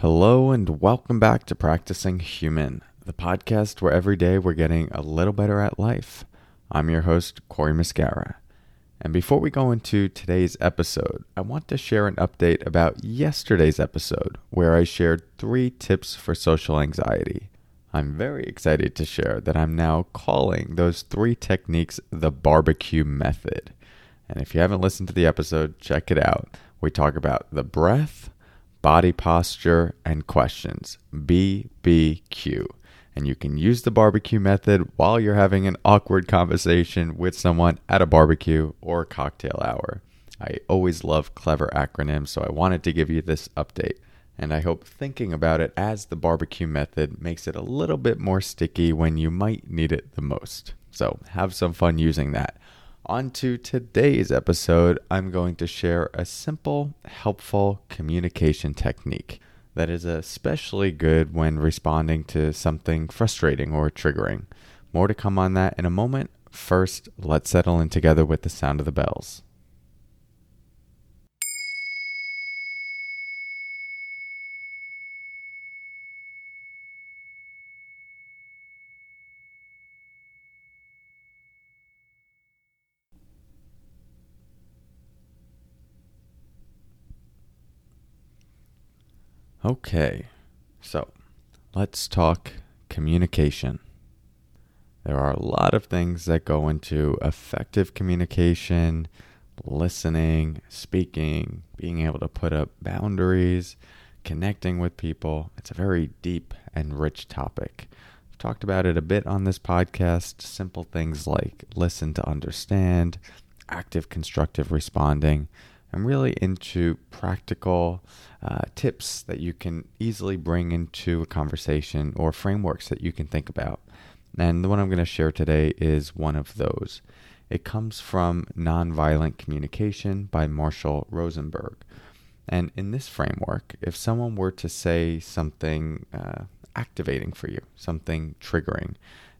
Hello, and welcome back to Practicing Human, the podcast where every day we're getting a little better at life. I'm your host, Corey Muscara. And before we go into today's episode, I want to share an update about yesterday's episode where I shared three tips for social anxiety. I'm very excited to share that I'm now calling those three techniques the barbecue method. And if you haven't listened to the episode, check it out. We talk about the breath, body posture, and questions. BBQ. And you can use the barbecue method while you're having an awkward conversation with someone at a barbecue or cocktail hour. I always love clever acronyms, so I wanted to give you this update. And I hope thinking about it as the barbecue method makes it a little bit more sticky when you might need it the most. So have some fun using that. On to today's episode, I'm going to share a simple, helpful communication technique that is especially good when responding to something frustrating or triggering. More to come on that in a moment. First, let's settle in together with the sound of the bells. Okay, so let's talk communication. There are a lot of things that go into effective communication, listening, speaking, being able to put up boundaries, connecting with people. It's a very deep and rich topic. I've talked about it a bit on this podcast. Simple things like listen to understand, active constructive responding, I'm really into practical uh, tips that you can easily bring into a conversation or frameworks that you can think about. And the one I'm going to share today is one of those. It comes from Nonviolent Communication by Marshall Rosenberg. And in this framework, if someone were to say something uh, activating for you, something triggering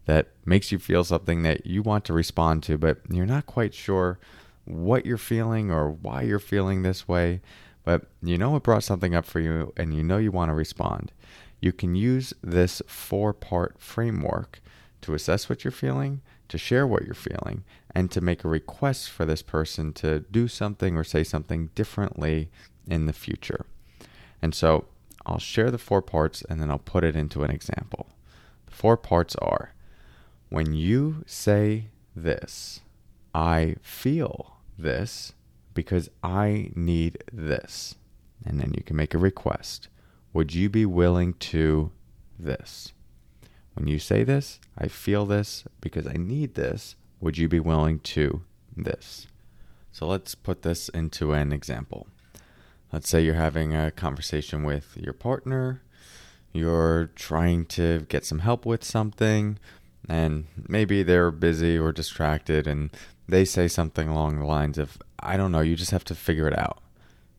that makes you feel something that you want to respond to, but you're not quite sure what you're feeling or why you're feeling this way, but you know it brought something up for you and you know you want to respond. You can use this four part framework to assess what you're feeling, to share what you're feeling, and to make a request for this person to do something or say something differently in the future. And so I'll share the four parts and then I'll put it into an example. The four parts are when you say this, I feel this because I need this. And then you can make a request. Would you be willing to this? When you say this, I feel this because I need this. Would you be willing to this? So let's put this into an example. Let's say you're having a conversation with your partner, you're trying to get some help with something, and maybe they're busy or distracted and they say something along the lines of, I don't know, you just have to figure it out.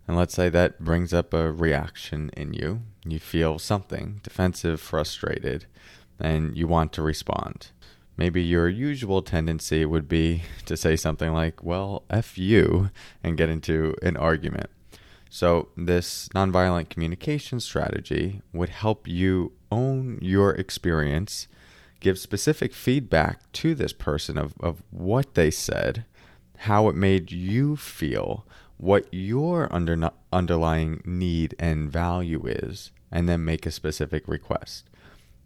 And let's say that brings up a reaction in you. You feel something defensive, frustrated, and you want to respond. Maybe your usual tendency would be to say something like, well, F you, and get into an argument. So, this nonviolent communication strategy would help you own your experience give specific feedback to this person of, of what they said, how it made you feel, what your under, underlying need and value is, and then make a specific request.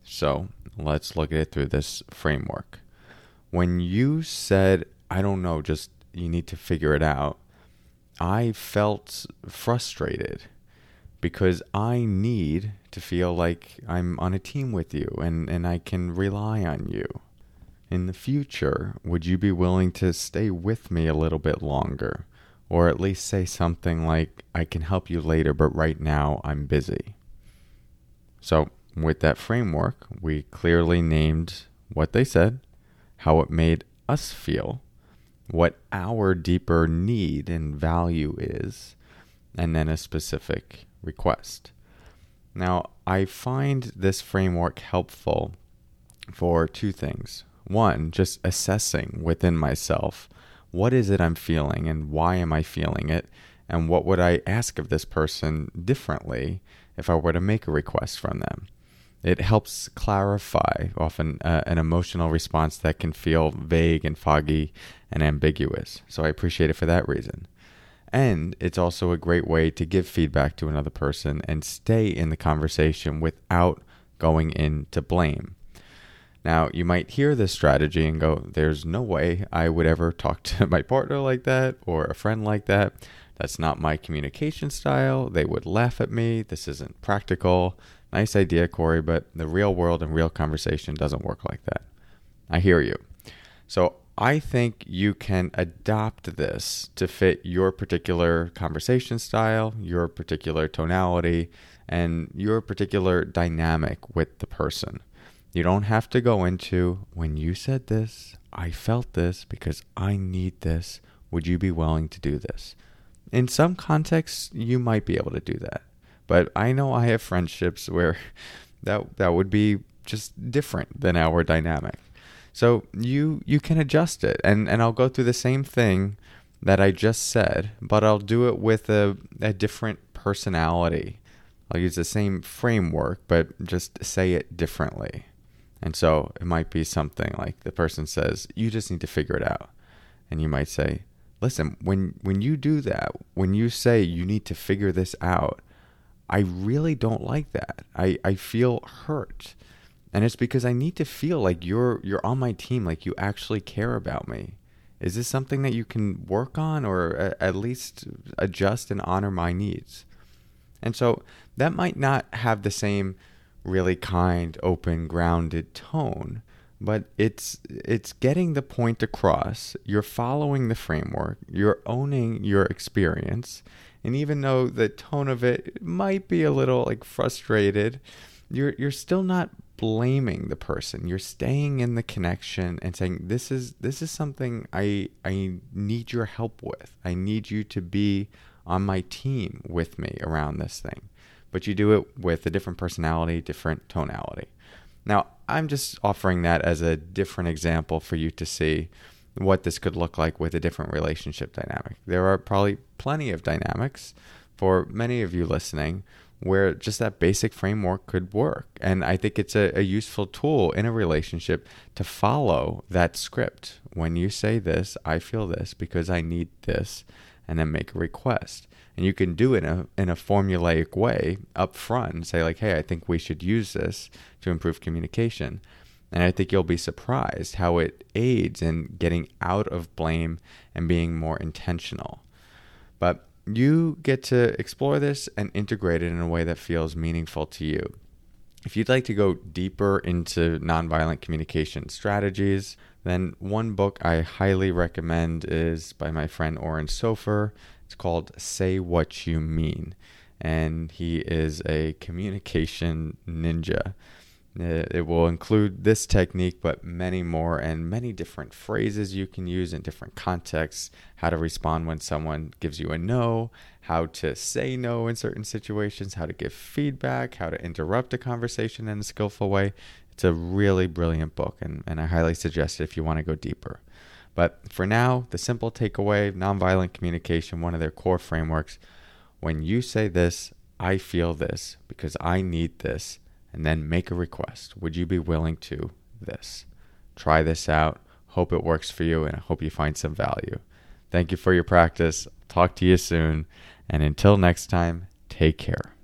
So let's look at it through this framework. When you said, I don't know, just you need to figure it out, I felt frustrated because I need to feel like I'm on a team with you and, and I can rely on you. In the future, would you be willing to stay with me a little bit longer? Or at least say something like, I can help you later, but right now I'm busy. So, with that framework, we clearly named what they said, how it made us feel, what our deeper need and value is, and then a specific request. Now, I find this framework helpful for two things. One, just assessing within myself what is it I'm feeling and why am I feeling it, and what would I ask of this person differently if I were to make a request from them. It helps clarify often uh, an emotional response that can feel vague and foggy and ambiguous. So I appreciate it for that reason. And it's also a great way to give feedback to another person and stay in the conversation without going into blame. Now, you might hear this strategy and go, There's no way I would ever talk to my partner like that or a friend like that. That's not my communication style. They would laugh at me. This isn't practical. Nice idea, Corey, but the real world and real conversation doesn't work like that. I hear you. So I think you can adopt this to fit your particular conversation style, your particular tonality, and your particular dynamic with the person. You don't have to go into when you said this, I felt this because I need this. Would you be willing to do this? In some contexts, you might be able to do that. But I know I have friendships where that that would be just different than our dynamic. So you you can adjust it and, and I'll go through the same thing that I just said, but I'll do it with a, a different personality. I'll use the same framework, but just say it differently. And so it might be something like the person says, "You just need to figure it out," and you might say, "Listen, when when you do that, when you say you need to figure this out, I really don't like that. I I feel hurt." And it's because I need to feel like you're you're on my team, like you actually care about me. Is this something that you can work on or uh, at least adjust and honor my needs? And so that might not have the same really kind, open, grounded tone, but it's it's getting the point across. You're following the framework, you're owning your experience, and even though the tone of it might be a little like frustrated, you're you're still not blaming the person. You're staying in the connection and saying this is this is something I I need your help with. I need you to be on my team with me around this thing but you do it with a different personality, different tonality. Now, I'm just offering that as a different example for you to see what this could look like with a different relationship dynamic. There are probably plenty of dynamics for many of you listening where just that basic framework could work. And I think it's a, a, useful tool in a relationship to follow that script. When you say this, I feel this because I need this, and then make a request and you can do it in a, in a formulaic way up front and say like hey i think we should use this to improve communication and i think you'll be surprised how it aids in getting out of blame and being more intentional but you get to explore this and integrate it in a way that feels meaningful to you if you'd like to go deeper into nonviolent communication strategies, then one book I highly recommend is by my friend Oren Sofer. It's called Say What You Mean. And he is a communication ninja. It will include this technique, but many more, and many different phrases you can use in different contexts. How to respond when someone gives you a no, how to say no in certain situations, how to give feedback, how to interrupt a conversation in a skillful way. It's a really brilliant book, and, and I highly suggest it if you want to go deeper. But for now, the simple takeaway nonviolent communication, one of their core frameworks when you say this, I feel this because I need this, and then make a request. Would you be willing to this? Try this out. Hope it works for you, and I hope you find some value. Thank you for your practice. Talk to you soon. And until next time, take care.